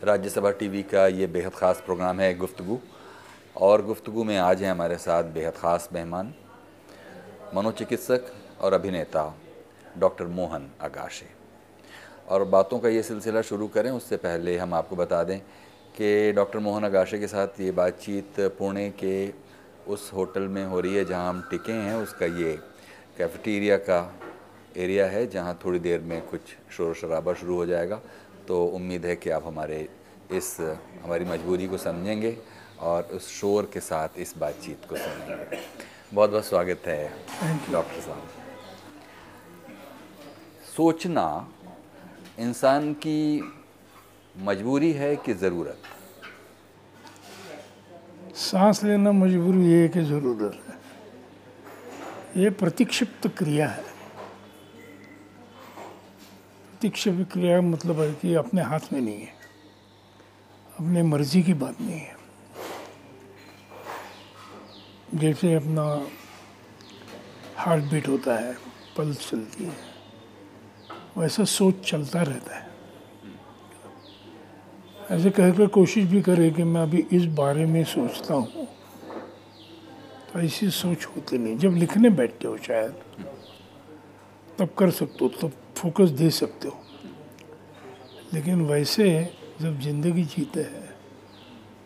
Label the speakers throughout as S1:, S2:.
S1: Rajya Sabha TV का ये बेहद ख़ास प्रोग्राम है गुफ्तगु। और गुफ्तगु में आज हैं हमारे साथ बेहद ख़ास मेहमान, मनोचिकित्सक और अभिनेता डॉक्टर मोहन अगाशे और बातों का ये सिलसिला शुरू करें, उससे पहले हम आपको बता दें कि डॉक्टर मोहन अगाशे के साथ ये बातचीत पुणे के उस होटल में हो रही है जहाँ हम टिके हैं उसका ये कैफेटेरिया का एरिया है जहाँ थोड़ी देर में कुछ शोर शराबा शुरू हो जाएगा। तो उम्मीद है कि आप हमारे इस हमारी मजबूरी को समझेंगे और उस शोर के साथ इस बातचीत को सुनेंगे। बहुत बहुत स्वागत है डॉक्टर साहब। सोचना इंसान की मजबूरी है कि ज़रूरत?
S2: सांस लेना मजबूरी है कि ज़रूरत है। ये प्रतिक्षिप्त क्रिया है। प्रतिक्षिप्त क्रिया मतलब है कि अपने हाथ में नहीं है। अपने मर्ज़ी की बात नहीं है। जैसे अपना हार्ट बीट होता है पल्स चलती है, वैसा सोच चलता रहता है। ऐसे कहकर कोशिश भी करे कि मैं अभी इस बारे में सोचता हूँ। तो ऐसी सोच होती नहीं। जब लिखने बैठते हो शायद, तब कर सकते हो, तब फोकस दे सकते हो। लेकिन वैसे जब ज़िंदगी जीते हैं,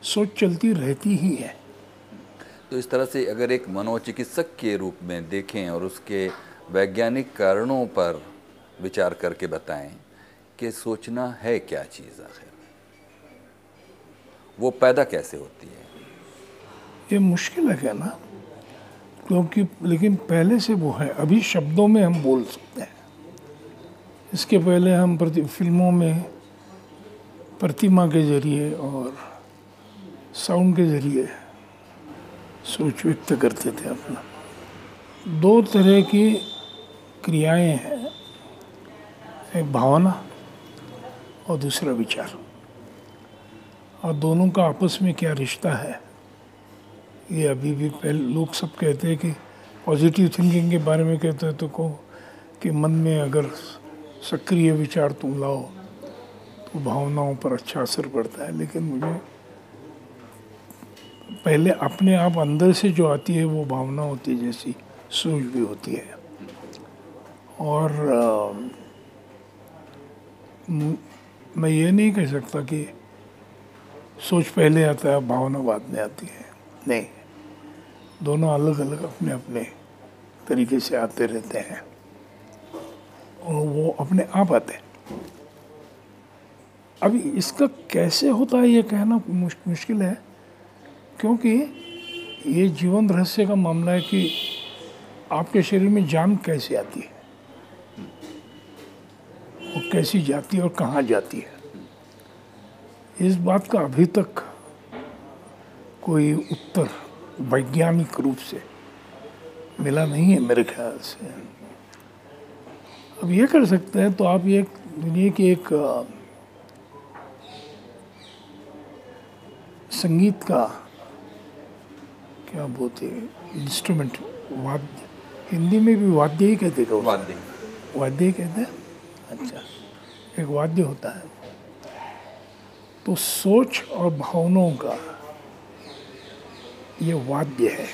S2: सोच चलती रहती ही है।
S1: तो इस तरह से अगर एक मनोचिकित्सक के रूप में देखें और उसके वैज्ञानिक कारणों पर विचार करके बताएँ कि सोचना है क्या चीज़ आखिर? वो पैदा कैसे होती है?
S2: ये मुश्किल है क्या ना क्योंकि लेकिन पहले से वो है, अभी शब्दों में हम बोल सकते हैं। इसके पहले हम प्रति, फ़िल्मों में प्रतिमा के ज़रिए और साउंड के ज़रिए सोच व्यक्त करते थे अपना। दो तरह की क्रियाएँ हैं, एक भावना और दूसरा विचार। और दोनों का आपस में क्या रिश्ता है? ये अभी भी पहले लोग सब कहते हैं कि पॉजिटिव थिंकिंग के बारे में कहते हैं तो को कि मन में अगर सक्रिय विचार तुम लाओ तो भावनाओं पर अच्छा असर पड़ता है। लेकिन मुझे पहले अपने आप अंदर से जो आती है वो भावना होती है जैसी सोच भी होती है। और आ, मैं ये नहीं कह सकता कि सोच पहले आता है भावना बाद में आती है। नहीं। दोनों अलग अलग अपने अपने तरीके से आते रहते हैं। और वो अपने आप आते हैं। अभी इसका कैसे होता है ये कहना मुश्किल है, क्योंकि ये जीवन रहस्य का मामला है कि आपके शरीर में जान कैसे आती है? वो कैसी जाती है और कहाँ जाती है? इस बात का अभी तक कोई उत्तर वैज्ञानिक रूप से मिला नहीं है मेरे ख्याल से। अब ये कर सकते हैं तो आप ये दुनिया की एक संगीत का क्या बोलते इंस्ट्रूमेंट वाद्य हिंदी में भी वाद्य ही कहते हैं।
S1: वाद्य।
S2: वाद्य ही कहते हैं। अच्छा। एक वाद्य होता है। तो सोच और भावनाओं का ये वाद्य है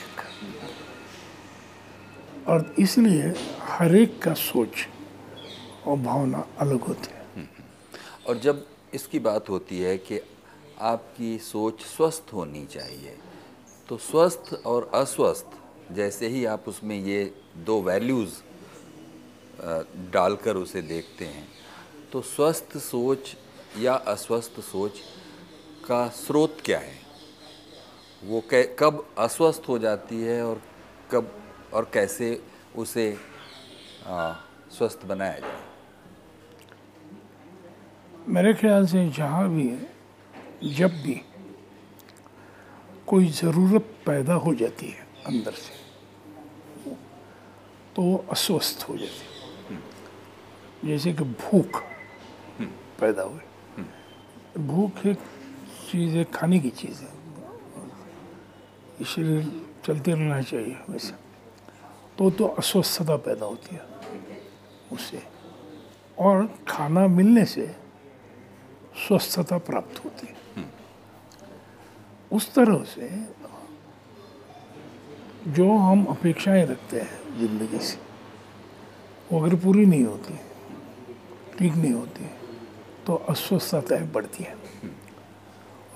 S2: और इसलिए हर एक का सोच और भावना अलग होती है।
S1: और जब इसकी बात होती है कि आपकी सोच स्वस्थ होनी चाहिए तो स्वस्थ और अस्वस्थ, जैसे ही आप उसमें ये दो वैल्यूज़ डालकर उसे देखते हैं तो स्वस्थ सोच या अस्वस्थ सोच का स्रोत क्या है? वो कब अस्वस्थ हो जाती है और कब और कैसे उसे आ, स्वस्थ बनाया जाए?
S2: मेरे ख्याल से जहाँ भी है जब भी कोई ज़रूरत पैदा हो जाती है अंदर से तो अस्वस्थ हो जाती है। जैसे कि भूख पैदा हुई। भूख एक चीज़ है, खाने की चीज़ है। शरीर चलते रहना चाहिए वैसे तो तो अस्वस्थता पैदा होती है उससे। और खाना मिलने से स्वस्थता प्राप्त होती है। उस तरह से जो हम अपेक्षाएँ रखते हैं ज़िंदगी से, वो अगर पूरी नहीं होती, ठीक नहीं होती तो अस्वस्थताएँ बढ़ती है।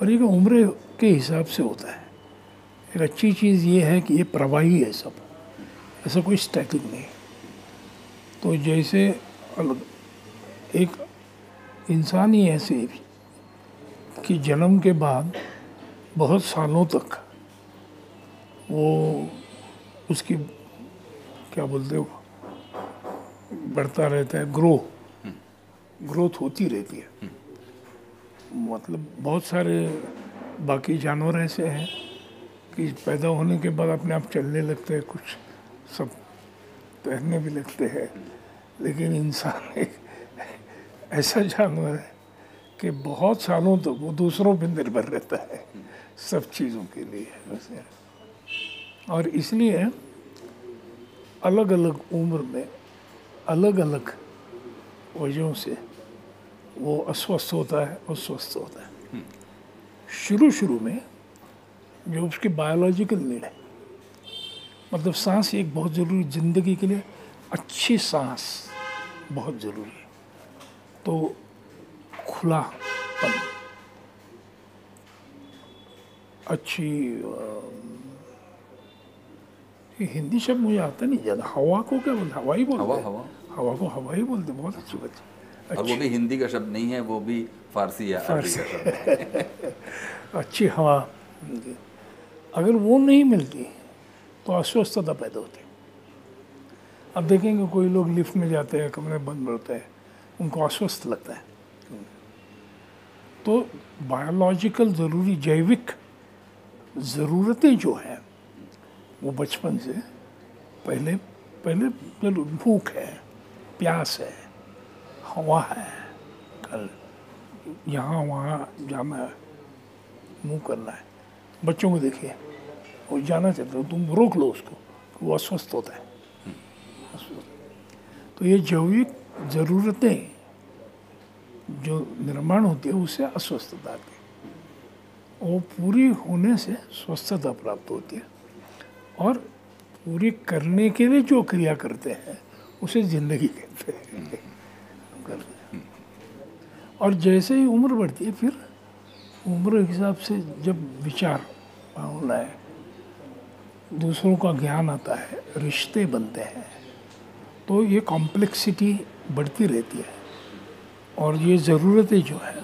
S2: और एक उम्र के हिसाब से होता है। एक अच्छी चीज़ ये है कि ये प्रवाही है सब। ऐसा कोई स्टैटिक नहीं। तो जैसे एक इंसान ही ऐसे कि जन्म के बाद बहुत सालों तक वो उसकी, क्या बोलते हो, बढ़ता रहता है ग्रो ग्रोथ होती रहती है। मतलब बहुत सारे बाकी जानवर ऐसे हैं कि पैदा होने के बाद अपने आप चलने लगते हैं कुछ सब तैरने भी लगते हैं। लेकिन इंसान एक ऐसा जानवर है कि बहुत सालों तक तो वो दूसरों पर निर्भर रहता है सब चीज़ों के लिए वैसे और इसलिए अलग अलग उम्र में अलग अलग वजहों से वो अस्वस्थ होता है और स्वस्थ होता है। शुरू शुरू में जो उसकी बायोलॉजिकल नीड है मतलब सांस एक बहुत ज़रूरी ज़िंदगी के लिए अच्छी सांस बहुत ज़रूरी है। तो खुलापन अच्छी ये हिंदी शब्द मुझे आता नहीं ज़्यादा हवा को क्या बोलते हवा ही बोलते
S1: हवा हवा।
S2: हवा को हवा ही बोलते बहुत अच्छी बात
S1: है। और वो भी हिंदी का शब्द नहीं है वो भी फारसी या अरबी का शब्द
S2: अच्छी हवा। अगर वो नहीं मिलती तो अस्वस्थता पैदा होती अब देखेंगे कोई लोग लिफ्ट में जाते हैं कमरे बंद होते हैं उनको अस्वस्थ लगता है। तो बायोलॉजिकल ज़रूरी जैविक ज़रूरतें जो हैं वो बचपन से पहले पहले भूख है प्यास है हवा है। कल यहाँ वहाँ जाना है। मुँह करना है। बच्चों को देखिए। वो जाना चाहते हो, तुम रोक लो उसको। वो अस्वस्थ होता है। तो ये जैविक ज़रूरतें जो निर्माण होती है, उससे अस्वस्थता की वो पूरी होने से स्वस्थता प्राप्त होती है। और पूरी करने के लिए जो क्रिया करते हैं, उसे ज़िंदगी कहते हैं। और जैसे ही उम्र बढ़ती है, फिर उम्र के हिसाब से जब विचार, भावना है, दूसरों का ज्ञान आता है, रिश्ते बनते हैं तो ये कॉम्प्लेक्सिटी बढ़ती रहती है। और ये ज़रूरतें जो है,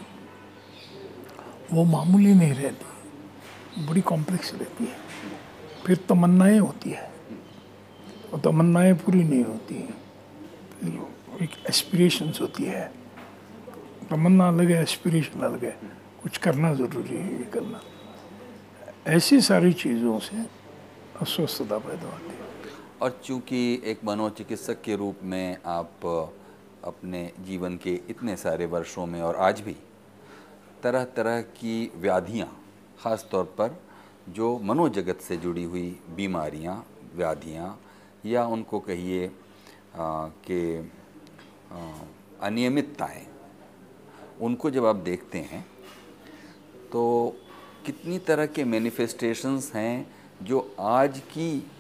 S2: वो मामूली नहीं रहती, बड़ी कॉम्प्लेक्स रहती है। फिर तमन्नाएँ होती है, और तमन्नाएँ पूरी नहीं होती फिर एक एस्पिरेशंस होती है। तमन्ना अलग है एस्पिरेशन अलग है। कुछ करना ज़रूरी है, ये करना। ऐसी सारी चीज़ों से अस्वस्थता पैदा होती है।
S1: और चूँकि एक मनोचिकित्सक के रूप में आप अपने जीवन के इतने सारे वर्षों में और आज भी तरह तरह की व्याधियाँ ख़ास तौर पर जो मनोजगत से जुड़ी हुई बीमारियाँ, व्याधियाँ, या उनको कहिए कि अनियमितताएँ। उनको जब आप देखते हैं तो कितनी तरह के मैनिफेस्टेशंस हैं जो आज की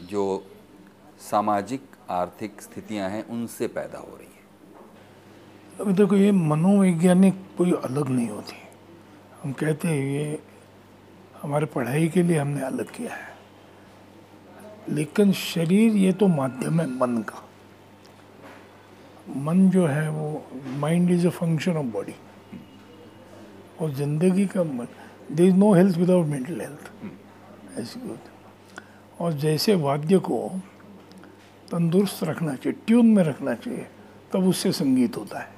S1: जो सामाजिक, आर्थिक स्थितियाँ हैं, उनसे पैदा हो रही हैं?
S2: अभी देखो, ये मनोवैज्ञानिक कोई अलग नहीं होती। हम कहते हैं, ये हमारे पढ़ाई के लिए हमने अलग किया है। लेकिन शरीर ये तो माध्यम है, मन का। मन जो है वो mind is a function of body और ज़िंदगी का मन there is no health without mental health ऐसी होती और जैसे वाद्य को तंदुरुस्त रखना चाहिए ट्यून में रखना चाहिए, तब उससे संगीत होता है।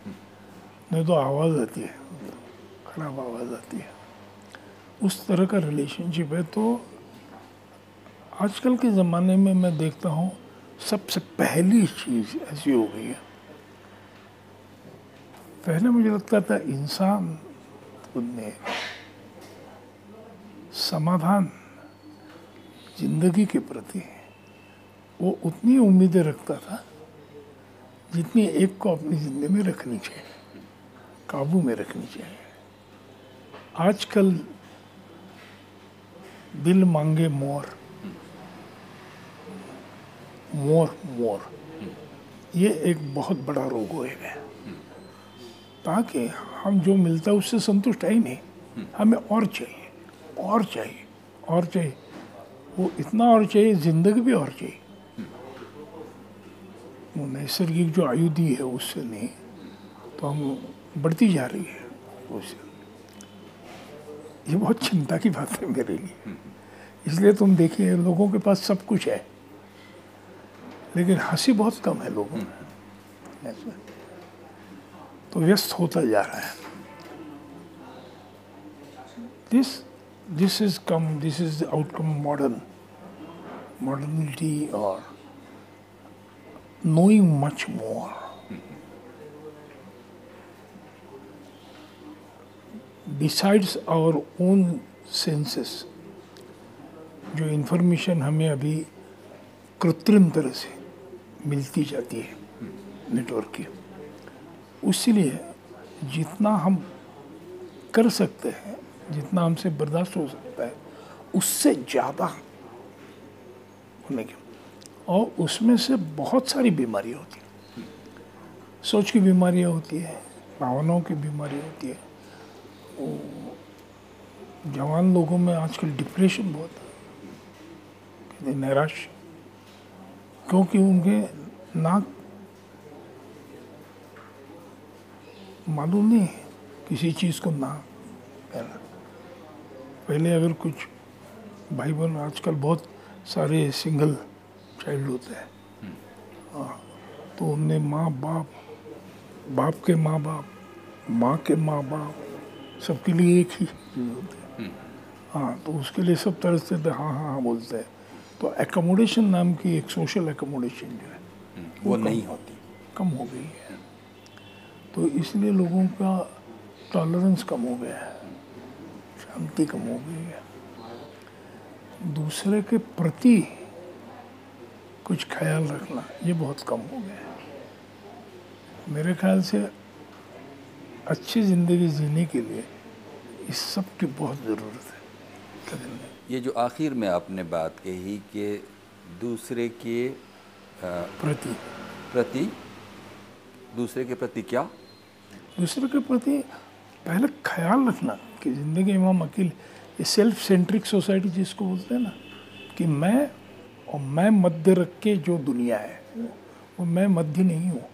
S2: नहीं तो आवाज़ आती है, खराब आवाज़ आती है। उस तरह का रिलेशनशिप है तो आजकल के ज़माने में मैं देखता हूँ, सबसे पहली चीज़ ऐसी हो गई है। पहले मुझे लगता था इंसान में समाधान ज़िंदगी के प्रति वो उतनी उम्मीदें रखता था जितनी एक को अपनी ज़िंदगी में रखनी चाहिए, काबू में रखनी चाहिए। आजकल दिल मांगे मोर मोर मोर। ये एक बहुत बड़ा रोग हो गया ताकि हम जो मिलता है उससे संतुष्ट है ही नहीं। हमें और चाहिए और चाहिए और चाहिए। वो इतना और चाहिए, ज़िंदगी भी और चाहिए। वो नैसर्गिक जो आयु दी है उससे नहीं तो हम बढ़ती जा रही है उससे। ये बहुत चिंता की बात है मेरे लिए। इसलिए तुम देखिए, लोगों के पास सब कुछ है, लेकिन हँसी बहुत कम है लोगों में। तो व्यस्त होता जा रहा है this this is come this is the outcome modern modernity और knowing much more. Besides our own senses, जो इन्फॉर्मेशन हमें अभी कृत्रिम तरह से मिलती जाती है नेटवर्क की उसलिए जितना हम कर सकते हैं, जितना हमसे बर्दाश्त हो सकता है, उससे ज़्यादा होने के। और उसमें से बहुत सारी बीमारियाँ होती हैं। सोच की बीमारियाँ होती है, भावनाओं की बीमारी होती है। जवान लोगों में आजकल डिप्रेशन बहुत है। हैं क्योंकि उनके नाक मालूम नहीं है किसी चीज़ को ना कहना। पहले अगर कुछ भाई बहन आजकल बहुत सारे सिंगल चाइल्ड होते हैं। हाँ, तो उनने माँ बाप बाप के माँ बाप माँ के माँ बाप सबके लिए एक ही चीज़ होती है। हाँ तो उसके लिए सब तरह से हाँ हाँ हाँ बोलते हैं। तो एकोमोडेशन नाम की एक सोशल एकोमोडेशन जो है
S1: वो नहीं होती।
S2: कम हो गई है। तो इसलिए लोगों का टॉलरेंस कम हो गया है शांति कम हो गई है। दूसरे के प्रति कुछ ख्याल रखना ये बहुत कम हो गया है। मेरे ख्याल से अच्छी ज़िंदगी जीने के लिए इस सब की बहुत ज़रूरत है।
S1: ये जो आखिर में आपने बात कही कि दूसरे के अ,
S2: प्रति।
S1: प्रति दूसरे के प्रति क्या?
S2: दूसरे के प्रति पहले ख्याल रखना कि ज़िंदगी इमाम अकील, ये सेल्फ सेंट्रिक सोसाइटी जिसको बोलते हैं ना, कि मैं और मैं मध्य रख के जो दुनिया है, वो मैं मध्य नहीं हूँ।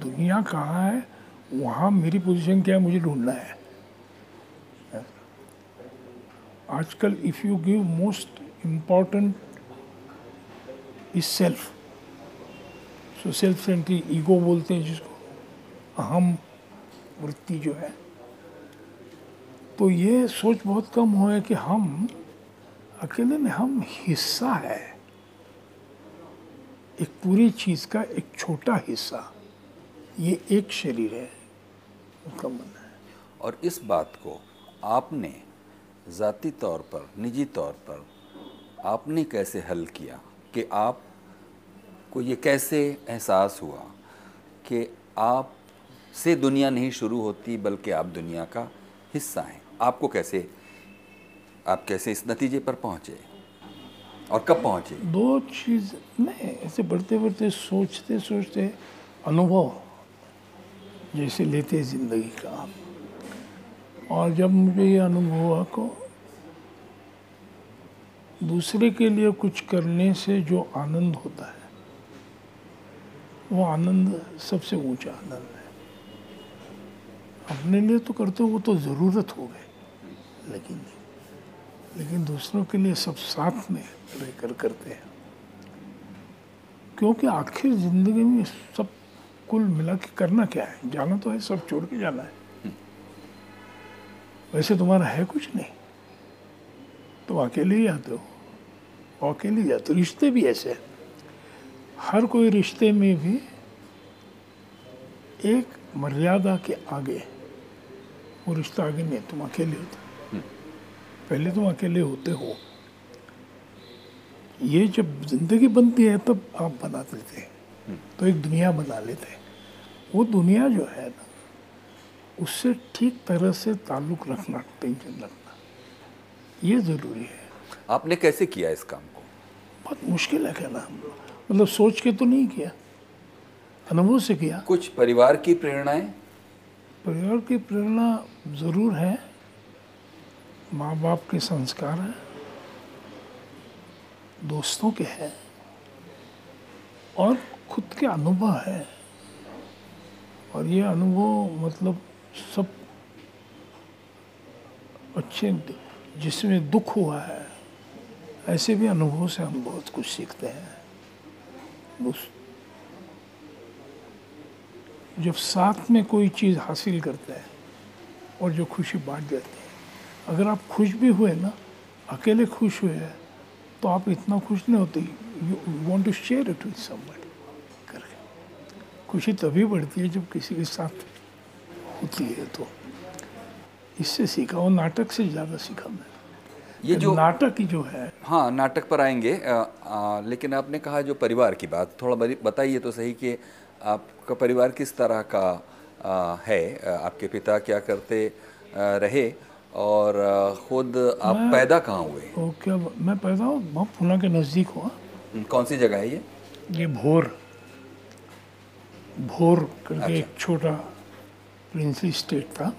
S2: दुनिया कहाँ है, वहाँ मेरी पोजीशन क्या है, मुझे ढूंढना है। आजकल if you give most important is self so self centred ego बोलते हैं जिसको। अहम वृत्ति जो है तो ये सोच बहुत कम हो है कि हम अकेले में हम हिस्सा है। एक पूरी चीज़ का एक छोटा हिस्सा, ये एक शरीर है उसका मन है।
S1: और इस बात को आपने ज़ाती तौर पर, निजी तौर पर आपने कैसे हल किया कि आप को ये कैसे एहसास हुआ कि आप से दुनिया नहीं शुरू होती, बल्कि आप दुनिया का हिस्सा हैं। आपको कैसे, आप कैसे इस नतीजे पर पहुँचे? और कब पहुँचे?
S2: दो चीज़ नहीं ऐसे बढ़ते बढ़ते सोचते सोचते अनुभव जैसे लेते ज़िंदगी का आप। और जब मुझे ये अनुभव हुआ को दूसरे के लिए कुछ करने से जो आनंद होता है, वो आनंद सबसे ऊँचा आनंद है। अपने लिए तो करते हो वो तो ज़रूरत हो गई, लेकिन लेकिन दूसरों के लिए सब साथ में रहकर करते हैं। क्योंकि आखिर ज़िंदगी में सब कुल मिला के करना क्या है? जाना तो है, सब छोड़ के जाना है। वैसे तुम्हारा है कुछ नहीं। तुम अकेले ही आते हो। और अकेले जाते हो। रिश्ते भी ऐसे हैं। हर कोई रिश्ते में भी एक मर्यादा के आगे वो रिश्ता आगे नहीं तुम अकेले होते पहले तुम अकेले होते हो। ये जब ज़िंदगी बनती है तब आप बना बनाते थे तो एक दुनिया बना लेते हैं। वो दुनिया जो है ना उससे ठीक तरह से ताल्लुक रखना टेंशन रखना ये ज़रूरी है।
S1: आपने कैसे किया इस काम को?
S2: बहुत मुश्किल है कहना। हम लोग मतलब सोच के तो नहीं किया। अनुभव से किया।
S1: कुछ परिवार की प्रेरणाएँ?
S2: परिवार की प्रेरणा ज़रूर है। माँ बाप के संस्कार हैं दोस्तों के हैं और खुद के अनुभव है। और ये अनुभव मतलब सब अच्छे जिसमें दुख हुआ है ऐसे भी अनुभव से हम बहुत कुछ सीखते हैं। जब साथ में कोई चीज़ हासिल करता है और जो खुशी बांट देते हैं अगर आप खुश भी हुए ना अकेले खुश हुए हैं तो आप इतना खुश नहीं होते you want to share it with somebody करके। खुशी तभी बढ़ती है जब किसी के साथ होती है तो। इससे सीखा और नाटक से ज़्यादा सीखा मैं
S1: ये जो
S2: नाटक ही जो है।
S1: हाँ नाटक पर आएँगे आ, आ, लेकिन आपने कहा जो परिवार की बात थोड़ा बताइए तो सही कि आपका परिवार किस तरह का आ, है? आपके पिता क्या करते आ, रहे? और खुद आप पैदा कहाँ हुए?
S2: क्या मैं पैदा हूँ पुणे के नज़दीक हुआ
S1: हम्म, कौन सी जगह है ये?
S2: ये भोर भोर करके अच्छा। एक छोटा प्रिंसली स्टेट था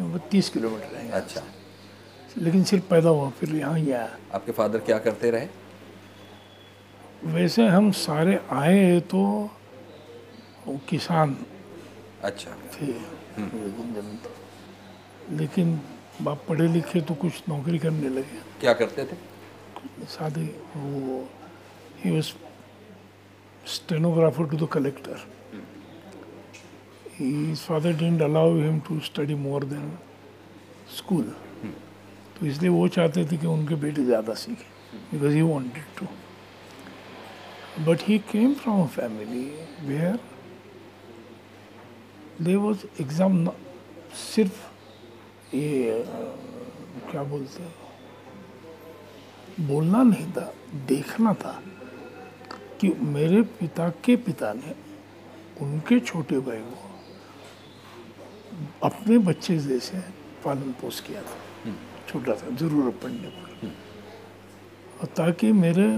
S2: बत्तीस किलोमीटर है
S1: अच्छा।
S2: लेकिन सिर्फ़ पैदा हुआ फिर यहाँ ही आया।
S1: आपके फादर क्या करते रहे?
S2: वैसे हम सारे आए तो वो किसान
S1: अच्छा।
S2: थे लेकिन बाप पढ़े लिखे तो कुछ नौकरी करने लगे।
S1: क्या करते थे?
S2: सादे वो he was stenographer to the collector his father didn't allow him to study more than school तो इसलिए वो चाहते थे कि उनके बेटे ज़्यादा सीखे because he wanted to but he came from a family where they was exam सिर्फ़ ये क्या बोलते हैं बोलना नहीं था देखना था कि मेरे पिता के पिता ने उनके छोटे भाई को अपने बच्चे जैसे पालन पोष किया था। छोटा था ज़रूरत पड़ने पर और ताकि मेरे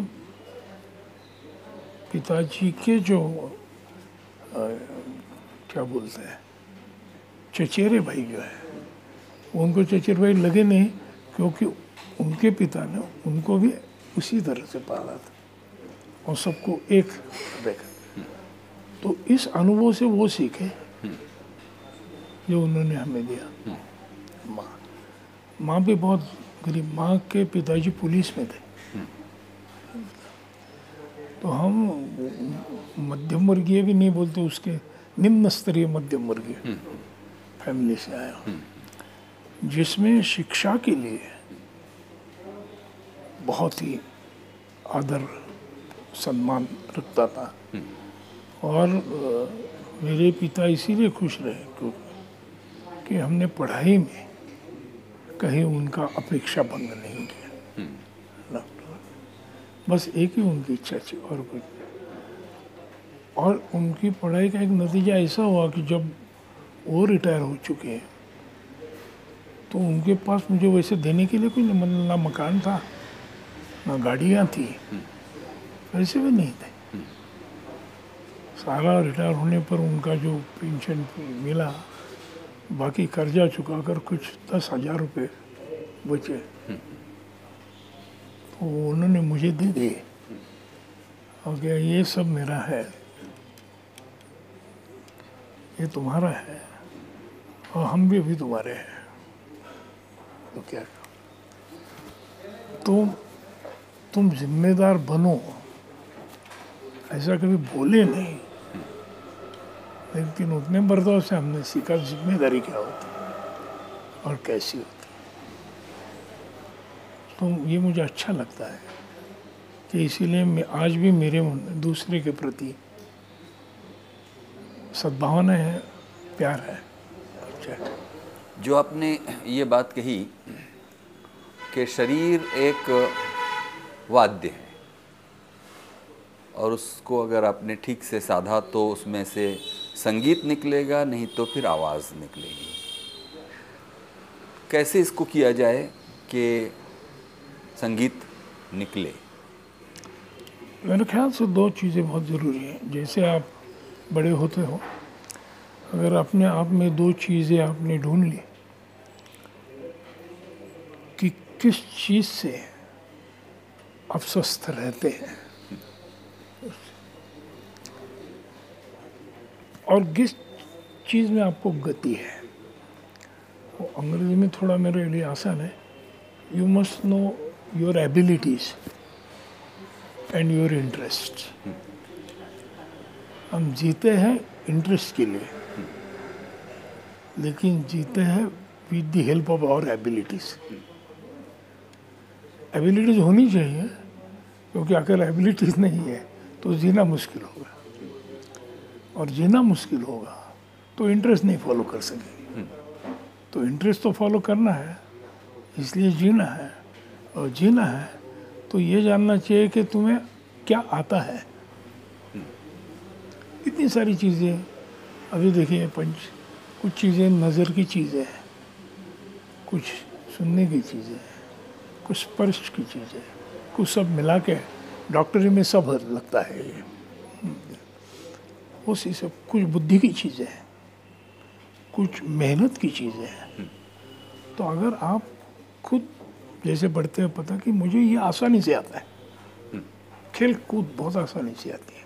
S2: पिताजी के जो क्या बोलते हैं। चचेरे भाई जो है, उनको चचेरे भाई लगे नहीं क्योंकि उनके पिता ने उनको भी उसी तरह से पाला था और सबको एक देखा। तो इस अनुभव से वो सीखे जो उन्होंने हमें दिया। माँ माँ भी बहुत गरीब, माँ के पिताजी पुलिस में थे। तो हम मध्यम वर्गीय भी नहीं बोलते उसके निम्न स्तरीय मध्यम वर्गीय फैमिली से आया जिसमें शिक्षा के लिए बहुत ही आदर सम्मान रखता था। और मेरे पिता इसीलिए खुश रहे क्योंकि कि हमने पढ़ाई में कहीं उनका अपेक्षा भंग नहीं किया। बस एक ही उनकी इच्छा थी और कुछ और उनकी पढ़ाई का एक नतीजा ऐसा हुआ कि जब वो रिटायर हो चुके हैं तो उनके पास मुझे वैसे देने के लिए कोई मतलब ना मकान था, ना गाड़ियाँ थी, पैसे भी नहीं थे। सारा रिटायर होने पर उनका जो पेंशन मिला, बाकी कर्जा चुकाकर कुछ दस हज़ार रुपये बचे। तो उन्होंने मुझे दे दिए। और क्या ये सब मेरा है ये तुम्हारा है और हम भी अभी तुम्हारे हैं। तो क्या तुम तुम जिम्मेदार बनो। ऐसा कभी बोले नहीं। लेकिन उतने बर्दाव से हमने सीखा ज़िम्मेदारी क्या होती है और कैसी होती है। तो ये मुझे अच्छा लगता है कि इसीलिए मैं आज भी मेरे दूसरे के प्रति सद्भावना है प्यार है अच्छा
S1: जो आपने ये बात कही कि शरीर एक वाद्य है और उसको अगर आपने ठीक से साधा तो उसमें से संगीत निकलेगा नहीं तो फिर आवाज़ निकलेगी। कैसे इसको किया जाए कि संगीत निकले?
S2: मेरे ख्याल से दो चीज़ें बहुत ज़रूरी हैं। जैसे आप बड़े होते हो, अगर अपने आप में दो चीज़ें आपने ढूंढ ली, कि किस चीज़ से आप स्वस्थ रहते हैं? और किस चीज़ में आपको गति है, वो अंग्रेज़ी में थोड़ा मेरे लिए आसान है you must know your abilities and your interest हम जीते हैं इंटरेस्ट के लिए। लेकिन जीते हैं with the help of our abilities abilities होनी चाहिए, क्योंकि अगर एबिलिटीज़ नहीं है तो जीना मुश्किल होगा। और जीना मुश्किल होगा तो इंटरेस्ट नहीं फॉलो कर सकेंगे। तो इंटरेस्ट तो फॉलो करना है, इसलिए जीना है। और जीना है तो ये जानना चाहिए कि तुम्हें क्या आता है। इतनी सारी चीज़ें अभी देखिए पंच, कुछ चीज़ें नज़र की चीज़ें हैं, कुछ सुनने की चीज़ें हैं, कुछ स्पर्श की चीज़ें कुछ सब मिला के डॉक्टरी में सब लगता है ये। उसी सब कुछ बुद्धि की चीज़ें हैं, कुछ मेहनत की चीज़ें हैं। तो अगर आप खुद जैसे बढ़ते हैं, पता कि मुझे ये आसानी से आता है। खेल कूद बहुत आसानी से आती है।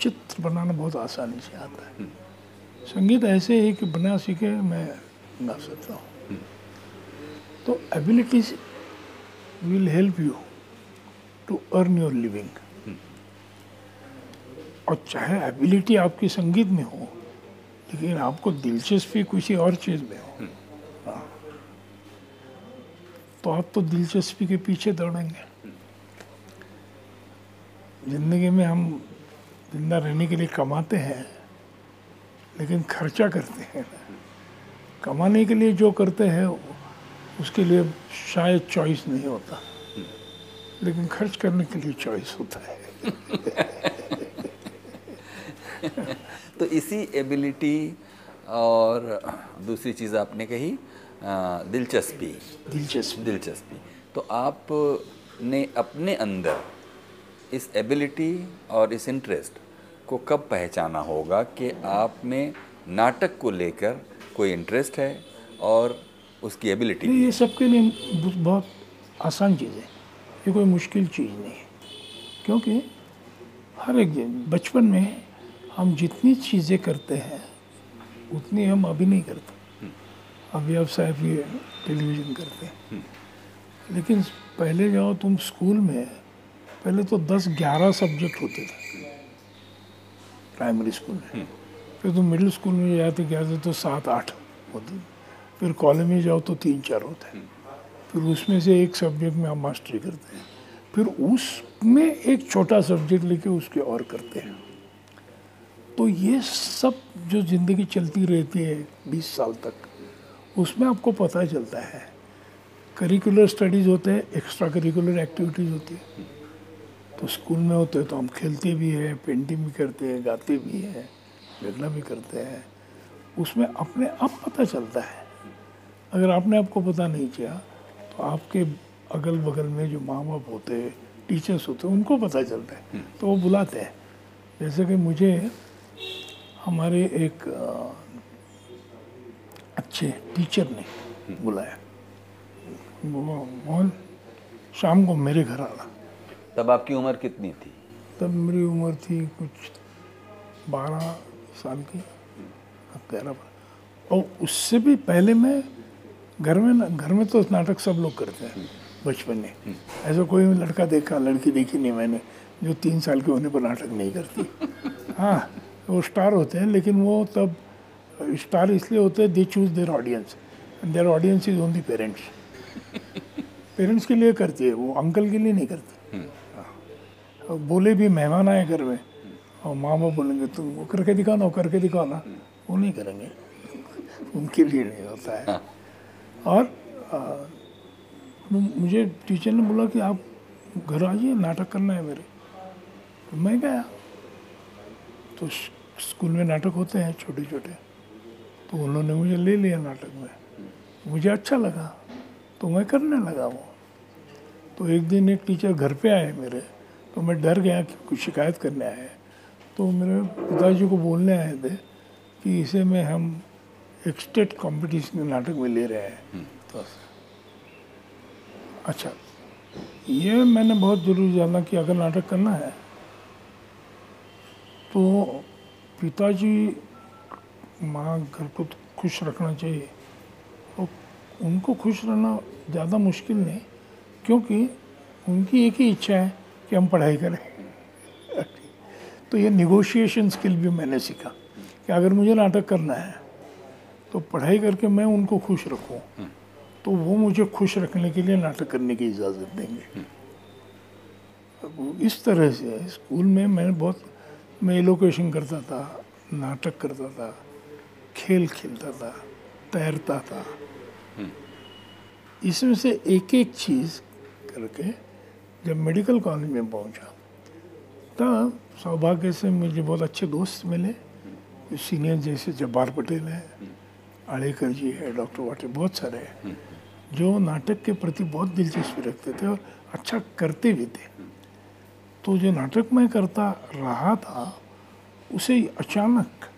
S2: चित्र बनाना बहुत आसानी से आता है। संगीत ऐसे है कि बना सीखे मैं गा सकता हूँ। तो abilities will help you to earn your living और चाहे एबिलिटी आपकी संगीत में हो, लेकिन आपको दिलचस्पी किसी और चीज़ में हो। हाँ। तो आप तो दिलचस्पी के पीछे दौड़ेंगे। ज़िंदगी में हम ज़िंदा रहने के लिए कमाते हैं लेकिन खर्चा करते हैं। कमाने के लिए जो करते हैं उसके लिए शायद चॉइस नहीं होता। लेकिन खर्च करने के लिए चॉइस होता है।
S1: तो इसी एबिलिटी और दूसरी चीज़ आपने कही दिलचस्पी।
S2: दिलचस्पी।
S1: दिलचस्पी। तो आपने अपने अंदर इस एबिलिटी और इस इंटरेस्ट को कब पहचाना होगा कि आप में नाटक को लेकर कोई इंटरेस्ट है और उसकी एबिलिटी
S2: ये सबके लिए बहुत आसान चीज़ है। ये कोई मुश्किल चीज़ नहीं है। क्योंकि हर एक बचपन में हम जितनी चीज़ें करते हैं उतनी हम अभी नहीं करते। अभी अब व्यवसाय भी टेलीविज़न करते हैं। लेकिन पहले जाओ तुम स्कूल में पहले तो दस ग्यारह सब्जेक्ट होते थे प्राइमरी स्कूल में। फिर तो मिडिल स्कूल में जाते गए तो सात आठ होते फिर कॉलेज में जाओ तो तीन चार होते हैं। फिर उसमें से एक सब्जेक्ट में हम मास्टरी करते हैं। फिर उसमें एक छोटा सब्जेक्ट लेके उसके और करते हैं। तो ये सब जो ज़िंदगी चलती रहती है बीस साल तक उसमें आपको पता चलता है। करिकुलर स्टडीज़ होते हैं एक्स्ट्रा करिकुलर एक्टिविटीज़ होती है। तो स्कूल में होते हैं तो हम खेलते भी हैं पेंटिंग भी करते हैं गाते भी हैं गन्ना भी करते हैं। उसमें अपने आप पता चलता है। अगर आपने आपको पता नहीं किया तो आपके अगल बगल में जो माँ बाप होते हैं टीचर्स होते हैं उनको पता चलता है। तो वो बुलाते हैं। जैसे कि मुझे हमारे एक अच्छे टीचर ने बुलाया। वो मोहन शाम को मेरे घर आना
S1: तब आपकी उम्र कितनी थी?
S2: तब मेरी उम्र थी कुछ बारह साल की तेरह और उससे भी पहले मैं घर में ना घर में तो नाटक सब लोग करते हैं बचपन में। ऐसा कोई लड़का देखा लड़की देखी नहीं मैंने जो तीन साल के होने पर नाटक नहीं करती। हाँ वो स्टार होते हैं लेकिन वो तब स्टार इसलिए होते हैं they choose their audience and their audience is only parents parents के लिए करती है वो अंकल के लिए नहीं करती। हाँ। बोले भी मेहमान आए घर में और माँ बाप बोलेंगे तुम वो करके दिखाओ ना करके दिखाओ ना। वो नहीं करेंगे। उनके लिए नहीं होता है। हाँ। और आ, मुझे टीचर ने बोला कि आप घर आइए नाटक करना है मेरे। तो मैं गया। तो स्कूल में नाटक होते हैं छोटे छोटे तो उन्होंने मुझे ले लिया नाटक में। मुझे अच्छा लगा। तो मैं करने लगा वो। तो एक दिन एक टीचर घर पे आए मेरे। तो मैं डर गया कि कुछ शिकायत करने आए तो मेरे पिताजी को बोलने आए थे कि इसे में हम एक स्टेट कंपटीशन नाटक में ले रहे हैं। तो अच्छा ये मैंने बहुत ज़रूर जाना कि अगर नाटक करना है तो पिताजी माँ घर को तो खुश रखना चाहिए। और उनको खुश रहना ज़्यादा मुश्किल नहीं क्योंकि उनकी एक ही इच्छा है कि हम पढ़ाई करें। तो ये निगोशिएशन स्किल भी मैंने सीखा कि अगर मुझे नाटक करना है तो पढ़ाई करके मैं उनको खुश रखूँ। तो वो मुझे खुश रखने के लिए नाटक करने की इजाज़त देंगे। इस तरह से स्कूल में मैं बहुत मैं एलोकेशन करता था नाटक करता था खेल खेलता था तैरता था। इसमें से एक एक चीज़ करके जब मेडिकल कॉलेज में पहुँचा, तब सौभाग्य से मुझे बहुत अच्छे दोस्त मिले। सीनियर जैसे जब्बार पटेल है आड़ेकर जी है, डॉक्टर वाटे, बहुत सारे हैं, जो नाटक के प्रति बहुत दिलचस्पी रखते थे और अच्छा करते भी थे। तो जो नाटक मैं करता रहा था, उसे अचानक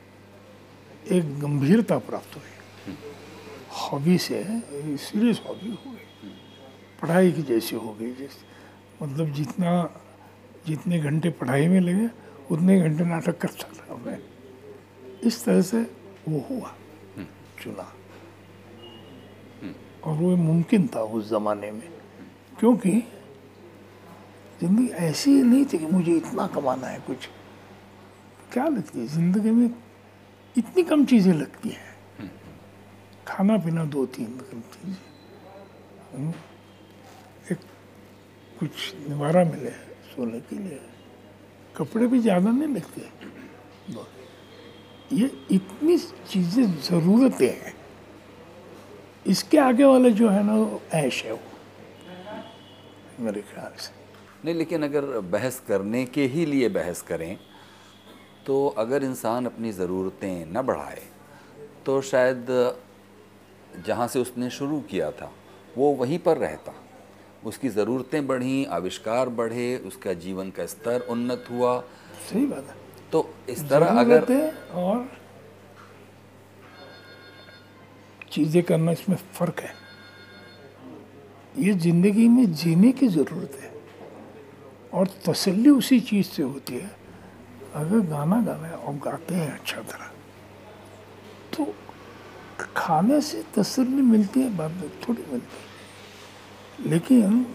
S2: एक गंभीरता प्राप्त हुई। हॉबी से, सीरियस हॉबी हो गई। पढ़ाई की जैसी हो गई, जैसे मतलब जितना जितने घंटे पढ़ाई में लगे उतने घंटे नाटक करता था मैं। इस तरह से वो हुआ चुना। और वो मुमकिन था उस ज़माने में क्योंकि ज़िंदगी ऐसी नहीं थी कि मुझे इतना कमाना है कुछ। क्या लगती है? ज़िंदगी में इतनी कम चीज़ें लगती हैं। खाना पीना दो तीन कम चीज़ें। कुछ निवारा मिले, सोने के लिए। कपड़े भी ज़्यादा नहीं लगते ये इतनी चीज़ें ज़रूरतें हैं। इसके आगे वाले जो है ना, वो ऐश है वो, मेरे ख्याल से।
S1: नहीं, लेकिन अगर बहस करने के ही लिए बहस करें तो अगर इंसान अपनी ज़रूरतें न बढ़ाए तो शायद जहाँ से उसने शुरू किया था, वो वहीं पर रहता। उसकी ज़रूरतें बढ़ी आविष्कार बढ़े उसका जीवन का स्तर उन्नत हुआ।
S2: सही बात है।
S1: तो इस तरह अगर
S2: और चीज़ें करना इसमें फ़र्क है। ये ज़िंदगी में जीने की ज़रूरत है और तसल्ली उसी चीज़ से होती है। अगर गाना गाना है और गाते हैं अच्छा तरह तो खाने से तसल्ली मिलती है बाद में थोड़ी मिलती है। लेकिन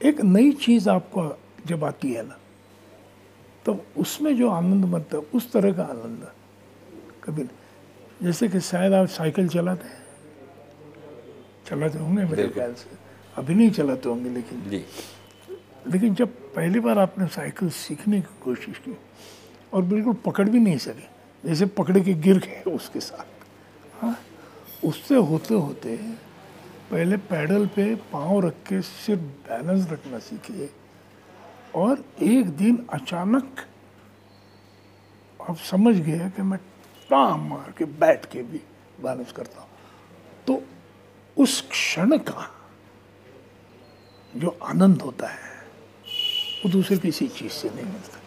S2: एक नई चीज़ आपको जब आती है ना तो उसमें जो आनंद मिलता है उस तरह का आनंद। कभी नहीं जैसे कि शायद आप साइकिल चलाते हैं। चलाते होंगे मेरे ख्याल से। अभी नहीं चलाते होंगे लेकिन
S1: जी।
S2: लेकिन जब पहली बार आपने साइकिल सीखने की कोशिश की और बिल्कुल पकड़ भी नहीं सके जैसे पकड़ के गिर गए उसके साथ। हाँ उससे होते होते पहले पैडल पे पाँव रख के सिर्फ़ बैलेंस रखना सीखिए। और एक दिन अचानक आप समझ गए कि मैं टाँग मार के बैठ के भी बैलेंस करता हूँ। तो उस क्षण का जो आनंद होता है, वो दूसरे किसी चीज़ से नहीं मिलता।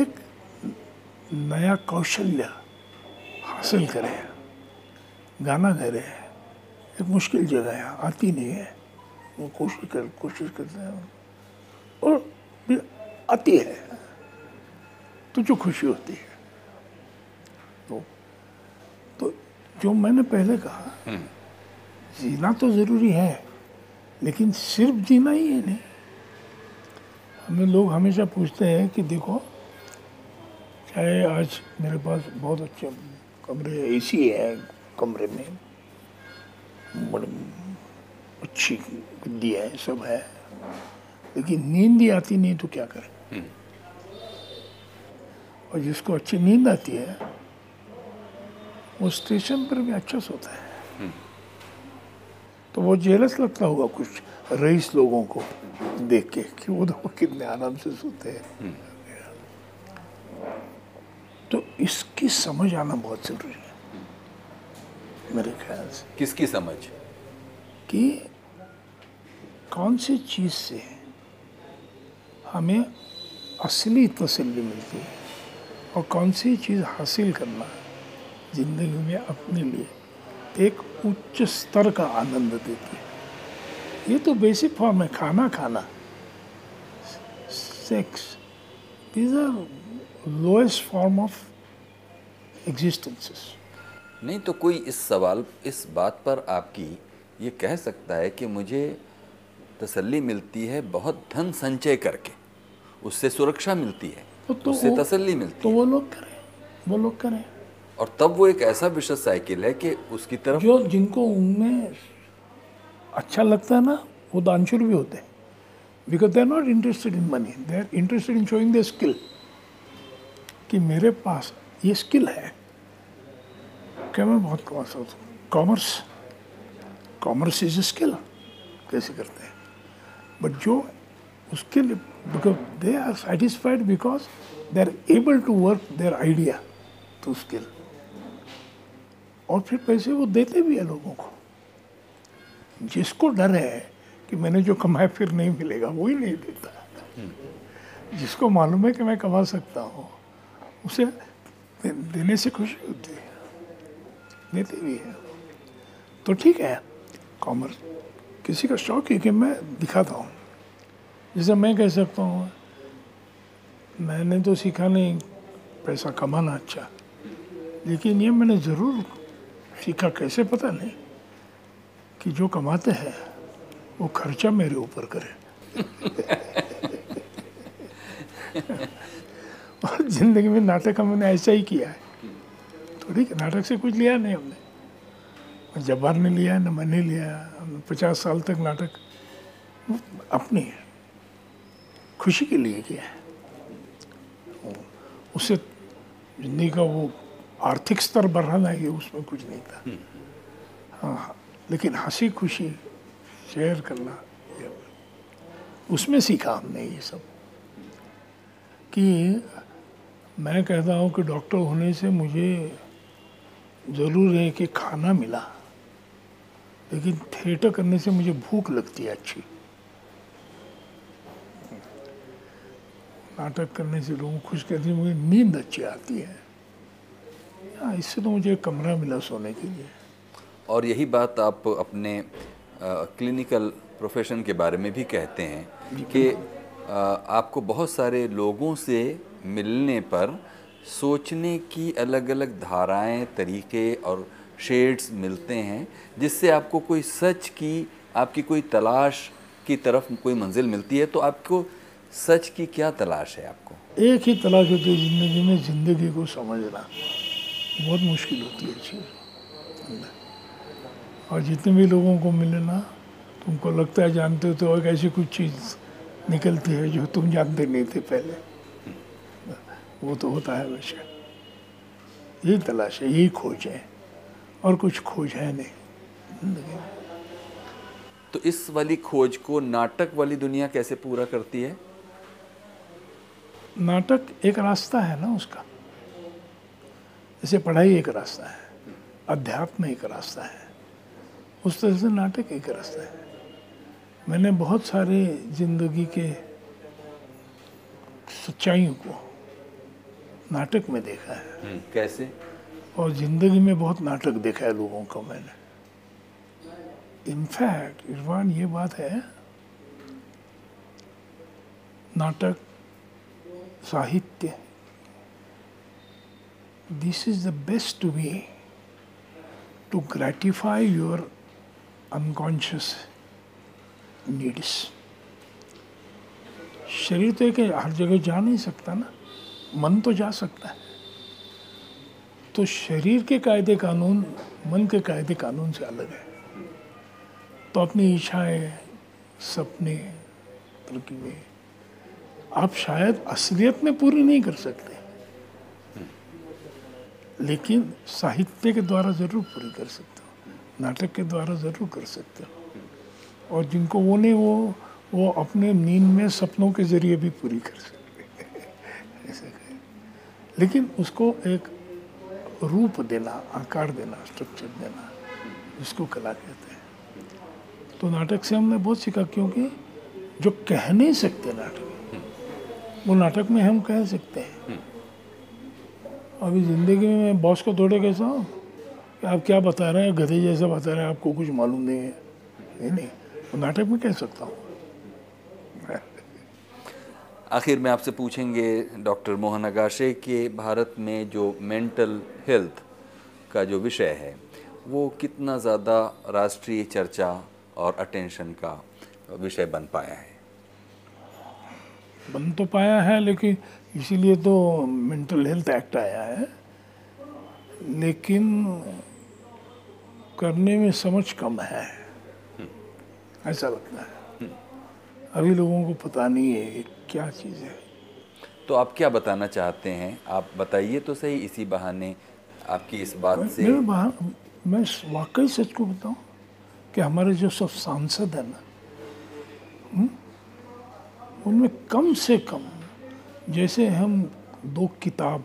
S2: एक नया कौशल्य हासिल करें। गाना गा रहे हैं। एक मुश्किल जगह है आती नहीं है। वो कोशिश कर कोशिश करते हैं। और फिर आती है। तो जो खुशी होती है। तो तो जो मैंने पहले कहा जीना तो ज़रूरी है लेकिन सिर्फ़ जीना ही है नहीं। हमें लोग हमेशा पूछते हैं कि देखो चाहे आज मेरे पास बहुत अच्छे कमरे ए सी है कमरे में बड़ी अच्छी गद्दी है सब है। लेकिन नींद ही आती नहीं तो क्या करें? और जिसको अच्छी नींद आती है वो स्टेशन पर भी अच्छा सोता है। तो वो जेलस लगता होगा कुछ रईस लोगों को देख के कि वो तो कितने आराम से सोते हैं। तो इसकी समझ आना बहुत ज़रूरी है। मेरे ख्याल से।
S1: किसकी समझ?
S2: कि कौन सी चीज़ से हमें असली तसली मिलती है और कौन सी चीज़ हासिल करना ज़िंदगी में अपने लिए एक उच्च स्तर का आनंद देती है। ये तो बेसिक फॉर्म है खाना खाना। Sex these are lowest form of existences
S1: नहीं तो कोई इस सवाल इस बात पर आपकी ये कह सकता है कि मुझे तसल्ली मिलती है बहुत धन संचय करके। उससे सुरक्षा मिलती है
S2: तो, तो
S1: उससे तसल्ली मिलती
S2: तो
S1: है।
S2: वो लोग करें वो लोग करें।
S1: और तब वो एक ऐसा विशद साइकिल है कि उसकी तरफ़
S2: जो जिनको उनमें अच्छा लगता है ना वो दानशूर भी होते हैं। Because they are not interested in money they are interested in showing the skill कि मेरे पास ये स्किल है क्या मैं बहुत कमा सकता हूँ? Commerce commerce is a skill कैसे करते हैं? बट जो उसके लिए because they are satisfied because they are able to work their idea to skill और फिर पैसे वो देते भी है लोगों को। जिसको डर है कि मैंने जो कमाया फिर नहीं मिलेगा वही नहीं देता। जिसको मालूम है कि मैं कमा सकता हूँ, उसे देने से खुशी होती है। देते भी है। तो ठीक है, कॉमर्स, किसी का शौक है कि मैं दिखाता हूँ। जैसे मैं कह सकता हूँ, मैंने तो सीखा नहीं, पैसा कमाना अच्छा। लेकिन ये मैंने ज़रूर सीखा, कैसे पता नहीं, कि जो कमाते हैं, वो खर्चा मेरे ऊपर करे। और ज़िंदगी में नाटक का मैंने ऐसा ही किया है। थोड़ी कि नाटक से कुछ लिया नहीं हमने। जब्बार ने लिया न मैंने लिया हमने पचास साल तक नाटक अपनी खुशी के लिए किया है। उससे ज़िंदगी का वो आर्थिक स्तर बढ़ाना ये उसमें कुछ नहीं था। हाँ लेकिन हँसी खुशी शेयर करना ये उसमें सीखा हमने ये सब। कि मैं कहता हूँ कि डॉक्टर होने से मुझे ज़रूर है कि खाना मिला। लेकिन थिएटर करने से मुझे भूख लगती है अच्छी। नाटक करने से लोगों खुश करती है मुझे नींद अच्छी आती है। हाँ इससे तो मुझे कमरा मिला सोने के लिए।
S1: और यही बात आप अपने आ, क्लिनिकल प्रोफेशन के बारे में भी कहते हैं कि आपको बहुत सारे लोगों से मिलने पर सोचने की अलग अलग धाराएँ, तरीके और शेड्स मिलते हैं, जिससे आपको कोई सच की, आपकी कोई तलाश की तरफ़ कोई मंजिल मिलती है तो आपको सच की क्या तलाश है आपको?
S2: एक ही तलाश होती है ज़िंदगी में, ज़िंदगी को समझना। बहुत मुश्किल होती है चीज़। और जितने भी लोगों को मिले ना तुमको लगता है जानते हो तो एक ऐसी कुछ चीज़ निकलती है जो तुम जानते नहीं थे पहले? वो तो होता है हमेशा यही तलाश है यही खोज है और कुछ खोज है नहीं।
S1: तो इस वाली खोज को नाटक वाली दुनिया कैसे पूरा करती है?
S2: नाटक एक रास्ता है ना उसका। जैसे पढ़ाई एक रास्ता है अध्यात्म एक रास्ता है उस तरह से नाटक एक रास्ता है। मैंने बहुत सारे ज़िंदगी के सच्चाइयों को नाटक में देखा है।
S1: कैसे?
S2: और ज़िंदगी में बहुत नाटक देखा है लोगों का मैंने। इनफैक्ट इरफान ये बात है नाटक साहित्य this is the best way to gratify your unconscious needs शरीर तो एक हर जगह जा नहीं सकता ना। मन तो जा सकता है। तो शरीर के कायदे कानून मन के कायदे कानून से अलग है। तो अपनी इच्छाएँ, सपने तरकीबें आप शायद असलियत में पूरी नहीं कर सकते। लेकिन साहित्य के द्वारा ज़रूर पूरी कर सकते हो, नाटक के द्वारा ज़रूर कर सकते हो। और जिनको वो नहीं, वो वो अपने नींद में सपनों के ज़रिए भी पूरी कर सकते लेकिन उसको एक रूप देना आकार देना स्ट्रक्चर देना इसको कला कहते हैं। तो नाटक से हमने बहुत सीखा क्योंकि जो कह नहीं सकते नाटक वो नाटक में हम कह सकते हैं। अभी ज़िंदगी में मैं बॉस को थोड़े कैसा हूँ कि आप क्या बता रहे हैं गधे जैसा बता रहे हैं आपको कुछ मालूम नहीं है। नहीं नहीं वो नाटक में कह सकता हूँ।
S1: आखिर में आपसे पूछेंगे डॉक्टर मोहन अगाशे कि भारत में जो मेंटल हेल्थ का जो विषय है वो कितना ज़्यादा राष्ट्रीय चर्चा और अटेंशन का विषय बन पाया है?
S2: बन तो पाया है लेकिन इसीलिए तो मेंटल हेल्थ एक्ट आया है। लेकिन करने में समझ कम है। ऐसा लगता है। अभी लोगों को पता नहीं है क्या चीज़ है?
S1: तो आप क्या बताना चाहते हैं? आप बताइए तो सही इसी बहाने आपकी इस बात से।
S2: मैं वाकई सच को बताऊँ कि हमारे जो सब सांसद हैं ना हम्म, उनमें कम से कम जैसे हम दो किताब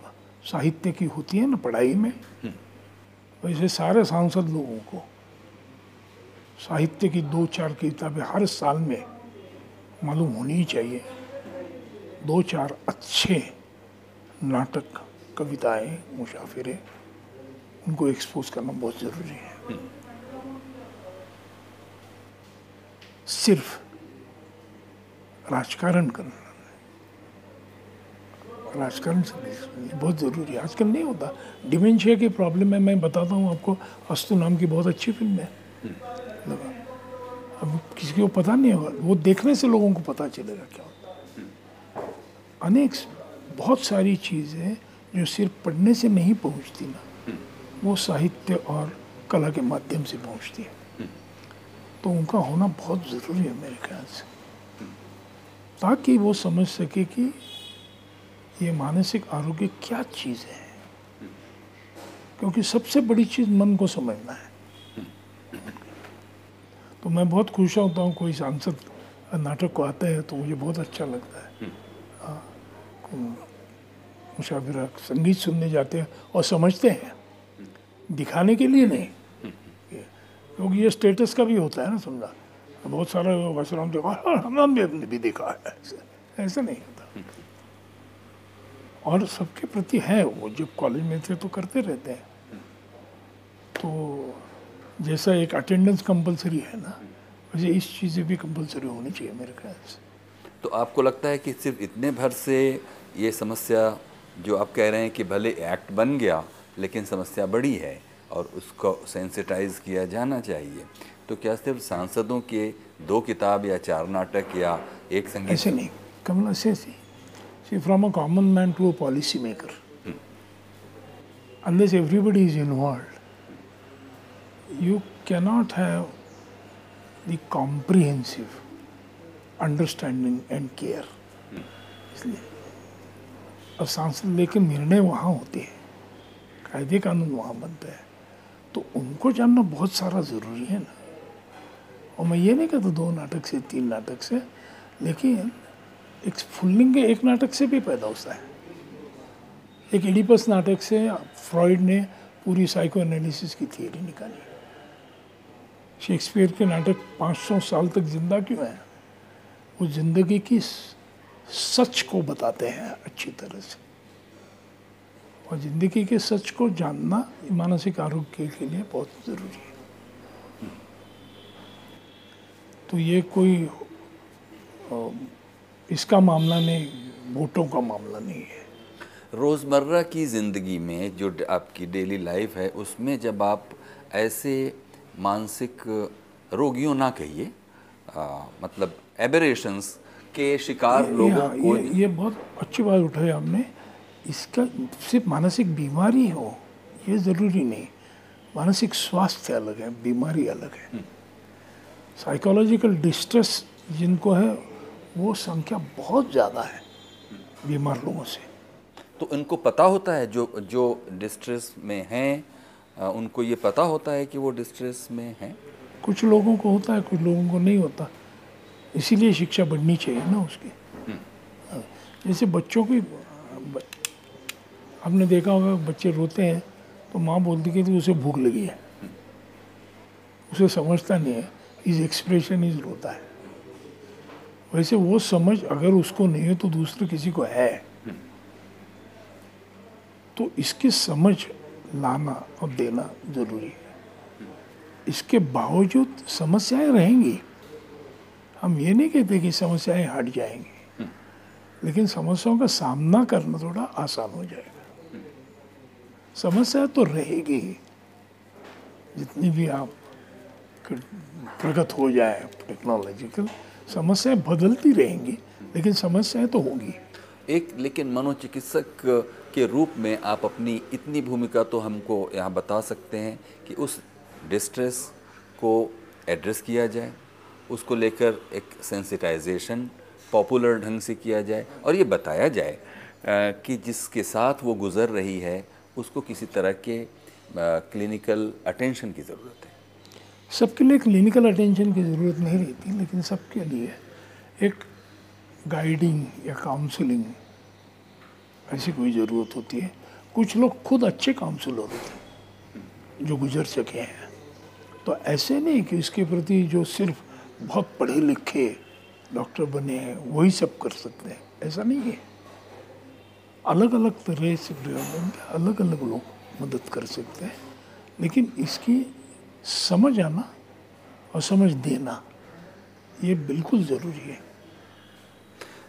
S2: साहित्य की होती है ना पढ़ाई में वैसे सारे सांसद लोगों को साहित्य की दो चार किताबें हर साल में मालूम होनी ही चाहिए। दो चार अच्छे नाटक कविताएँ मुशाफिरे उनको एक्सपोज करना बहुत ज़रूरी है। सिर्फ़ राजकारण करना राजकारण से बहुत ज़रूरी है। आजकल नहीं होता। डिमेंशिया की प्रॉब्लम है मैं बताता हूँ आपको। अस्तु नाम की बहुत अच्छी फ़िल्म है। लगा। अब किसी को पता नहीं होगा। वो देखने से लोगों को पता चलेगा क्या होता अनेक बहुत सारी चीज़ें जो सिर्फ़ पढ़ने से नहीं पहुँचती ना, वो साहित्य और कला के माध्यम से पहुँचती है। तो उनका होना बहुत ज़रूरी है मेरे ख्याल से। ताकि वो समझ सके कि ये मानसिक आरोग्य क्या चीज़ है। क्योंकि सबसे बड़ी चीज़ मन को समझना है। तो मैं बहुत खुश होता हूँ कोई सांसद नाटक को आता है तो मुझे बहुत अच्छा लगता है। मुशाफिर संगीत सुनने जाते हैं और समझते हैं। दिखाने के लिए नहीं। क्योंकि ये स्टेटस का भी होता है ना समझा। बहुत सारा वसराम देखा हमने भी देखा है। ऐसा नहीं होता। और सबके प्रति है वो, जब कॉलेज में थे तो करते रहते हैं। तो जैसा एक अटेंडेंस कंपलसरी है ना वैसे इस चीज़ें भी कंपलसरी होनी चाहिए मेरे ख्याल से।
S1: तो आपको लगता है कि सिर्फ़ इतने भर से ये समस्या जो आप कह रहे हैं कि भले एक्ट बन गया लेकिन समस्या बड़ी है और उसको सेंसिटाइज किया जाना चाहिए। तो क्या सिर्फ़ सांसदों के दो किताब या चार नाटक या एक संगीत?
S2: ऐसे नहीं कमल ऐसे see from a common man to a policy maker unless everybody is involve you cannot है the comprehensive understanding and care इसलिए अब सांसद लेकिन निर्णय वहाँ होते हैं। कायदे कानून वहाँ बनते हैं। तो उनको जानना बहुत सारा ज़रूरी है ना। और मैं ये नहीं कहता दो नाटक से, तीन नाटक से, लेकिन एक फुल्लिंग एक नाटक से भी पैदा होता है। एक एडिपस नाटक से फ्रॉइड ने पूरी साइको एनालिसिस की थियरी निकाली। शेक्सपियर के नाटक 500 साल तक ज़िंदा क्यों है? वो ज़िंदगी की सच को बताते हैं अच्छी तरह से। और ज़िंदगी के सच को जानना मानसिक आरोग्य के लिए बहुत ज़रूरी है। तो ये कोई इसका मामला नहीं, वोटों का मामला नहीं है।
S1: रोज़मर्रा की ज़िंदगी में जो आपकी डेली लाइफ है, उसमें जब आप ऐसे मानसिक रोगियों ना कहिए मतलब एबरेशंस के शिकार ये, लोगों
S2: ये, को ये, ये बहुत अच्छी बात उठाई आपने। इसका सिर्फ़ मानसिक बीमारी हो ये ज़रूरी नहीं। मानसिक स्वास्थ्य अलग है बीमारी अलग है। साइकोलॉजिकल हम्म। डिस्ट्रेस जिनको है वो संख्या बहुत ज़्यादा है बीमार लोगों से।
S1: तो इनको पता होता है जो जो डिस्ट्रेस में हैं उनको ये पता होता है कि वो डिस्ट्रेस में हैं?
S2: कुछ लोगों को होता है कुछ लोगों को नहीं होता। इसीलिए शिक्षा बढ़नी चाहिए ना उसकी। हाँ, जैसे बच्चों की आपने देखा होगा बच्चे रोते हैं तो माँ बोलती कि तो उसे भूख लगी है। उसे समझता नहीं है। इज़ एक्सप्रेशन इज़ रोता है। वैसे वो समझ अगर उसको नहीं है तो दूसरे किसी को है। तो इसकी समझ लाना और देना ज़रूरी है। इसके बावजूद समस्याएँ रहेंगी। हम ये नहीं कहते कि समस्याएँ हट जाएँगी, लेकिन समस्याओं का सामना करना थोड़ा आसान हो जाएगा। समस्या तो रहेगी ही, जितनी भी आप प्रगत हो जाए टेक्नोलॉजिकल समस्याएँ बदलती रहेंगी, लेकिन समस्याएँ तो होगी।
S1: एक लेकिन मनोचिकित्सक के रूप में आप अपनी इतनी भूमिका तो हमको यहाँ बता सकते हैं कि उस डिस्ट्रेस को एड्रेस किया जाए। उसको लेकर एक सेंसिटाइजेशन पॉपुलर ढंग से किया जाए और ये बताया जाए कि जिसके साथ वो गुज़र रही है, उसको किसी तरह के क्लिनिकल अटेंशन की ज़रूरत है।
S2: सबके लिए क्लिनिकल अटेंशन की ज़रूरत नहीं रहती, लेकिन सबके लिए एक गाइडिंग या काउंसलिंग ऐसी कोई ज़रूरत होती है। कुछ लोग खुद अच्छे काउंसलर होते हैं, जो गुजर सके हैं। तो ऐसे नहीं कि इसके प्रति जो सिर्फ़ बहुत पढ़े लिखे डॉक्टर बने हैं वही सब कर सकते हैं। ऐसा नहीं है। अलग अलग तरह से प्रयोग अलग अलग लोग मदद कर सकते हैं। लेकिन इसकी समझ आना और समझ देना ये बिल्कुल ज़रूरी है।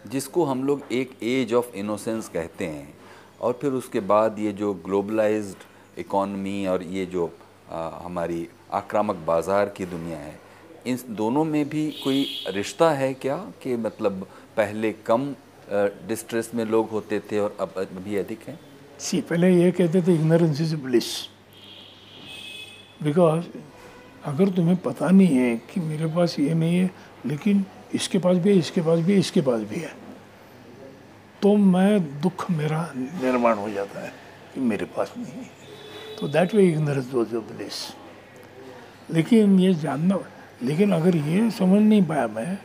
S1: जिसको हम लोग एक एज ऑफ़ इनोसेंस कहते हैं और फिर उसके बाद ये जो ग्लोबलाइज्ड इकॉनमी और ये जो आ, हमारी आक्रामक बाज़ार की दुनिया है इन दोनों में भी कोई रिश्ता है क्या? कि मतलब पहले कम डिस्ट्रेस में लोग होते थे और अब अभी अधिक हैं?
S2: सी, पहले ये कहते थे इग्नोरेंस इज़ ब्लिस बिकॉज़ अगर तुम्हें पता नहीं है कि मेरे पास ये नहीं है, लेकिन इसके पास भी है, इसके पास भी है, इसके पास भी है तो मैं दुख मेरा निर्माण हो जाता है कि मेरे पास नहीं है। तो that way ignorance was of bliss लेकिन ये जानना लेकिन अगर ये समझ नहीं पाया मैं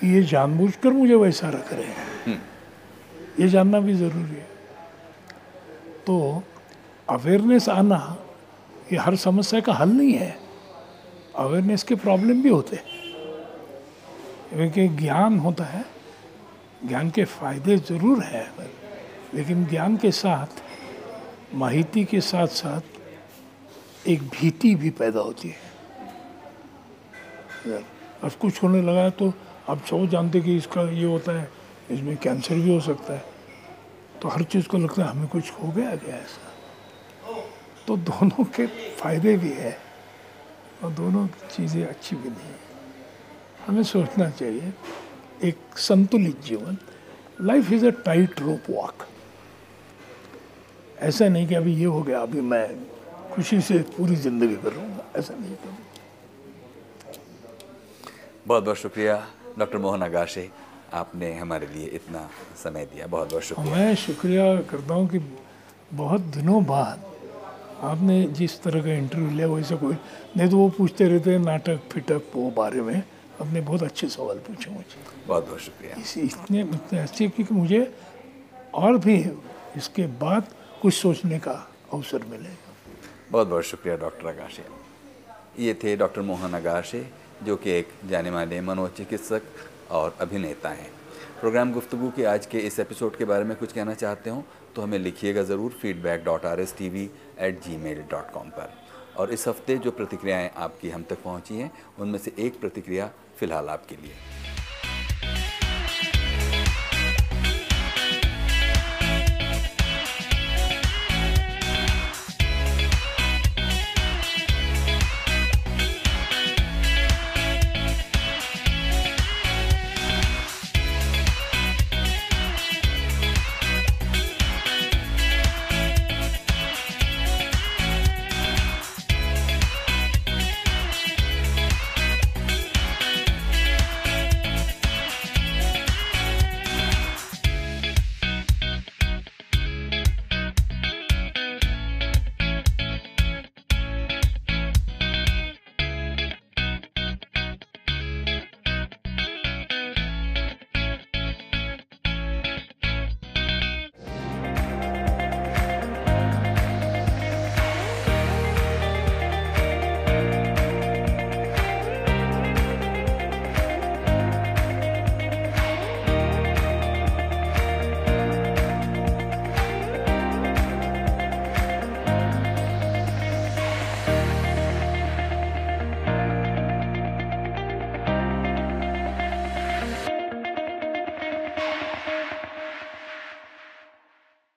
S2: कि ये जानबूझकर मुझे वैसा रख रहे हैं। हम्म। ये जानना भी ज़रूरी है। तो अवेयरनेस आना ये हर समस्या का हल नहीं है। अवेयरनेस के प्रॉब्लम भी होते हैं। क्योंकि ज्ञान होता है ज्ञान के फ़ायदे ज़रूर हैं लेकिन ज्ञान के साथ माहिती के साथ साथ एक भीति भी पैदा होती है। अब कुछ होने लगा है तो अब सब जानते कि इसका ये होता है, इसमें कैंसर भी हो सकता है। तो हर चीज़ को लगता है, हमें कुछ हो गया क्या ऐसा? तो दोनों के फ़ायदे भी है और दोनों चीज़ें अच्छी भी नहीं है। हमें सोचना चाहिए, एक संतुलित जीवन life is a tight rope walk ऐसा नहीं कि अभी ये हो गया, अभी मैं खुशी से पूरी ज़िंदगी करूँगा, ऐसा नहीं करूँगा।
S1: बहुत बहुत शुक्रिया डॉक्टर मोहन आगाशे। आपने हमारे लिए इतना समय दिया। बहुत बहुत शुक्रिया।
S2: मैं शुक्रिया करता हूँ कि बहुत दिनों बाद आपने जिस तरह का इंटरव्यू लिया वैसे कोई नहीं तो वो पूछते रहते हैं नाटक फिटक वो बारे में। आपने बहुत अच्छे सवाल पूछे मुझे।
S1: बहुत बहुत शुक्रिया।
S2: इस इतने इतने अच्छे क्योंकि मुझे और भी इसके बाद कुछ सोचने का अवसर मिलेगा।
S1: बहुत बहुत शुक्रिया डॉक्टर अगाशे ये थे डॉक्टर मोहन अगाशे जो कि एक जाने माने मनोचिकित्सक और अभिनेता हैं। प्रोग्राम गुफ्तु के आज के इस एपिसोड के बारे में कुछ कहना चाहते हो तो हमें लिखिएगा ज़रूर feedback dot R S T V at Gmail dot com पर। और इस हफ़्ते जो प्रतिक्रियाएँ आपकी हम तक पहुँची हैं, उनमें से एक प्रतिक्रिया फ़िलहाल आपके लिए।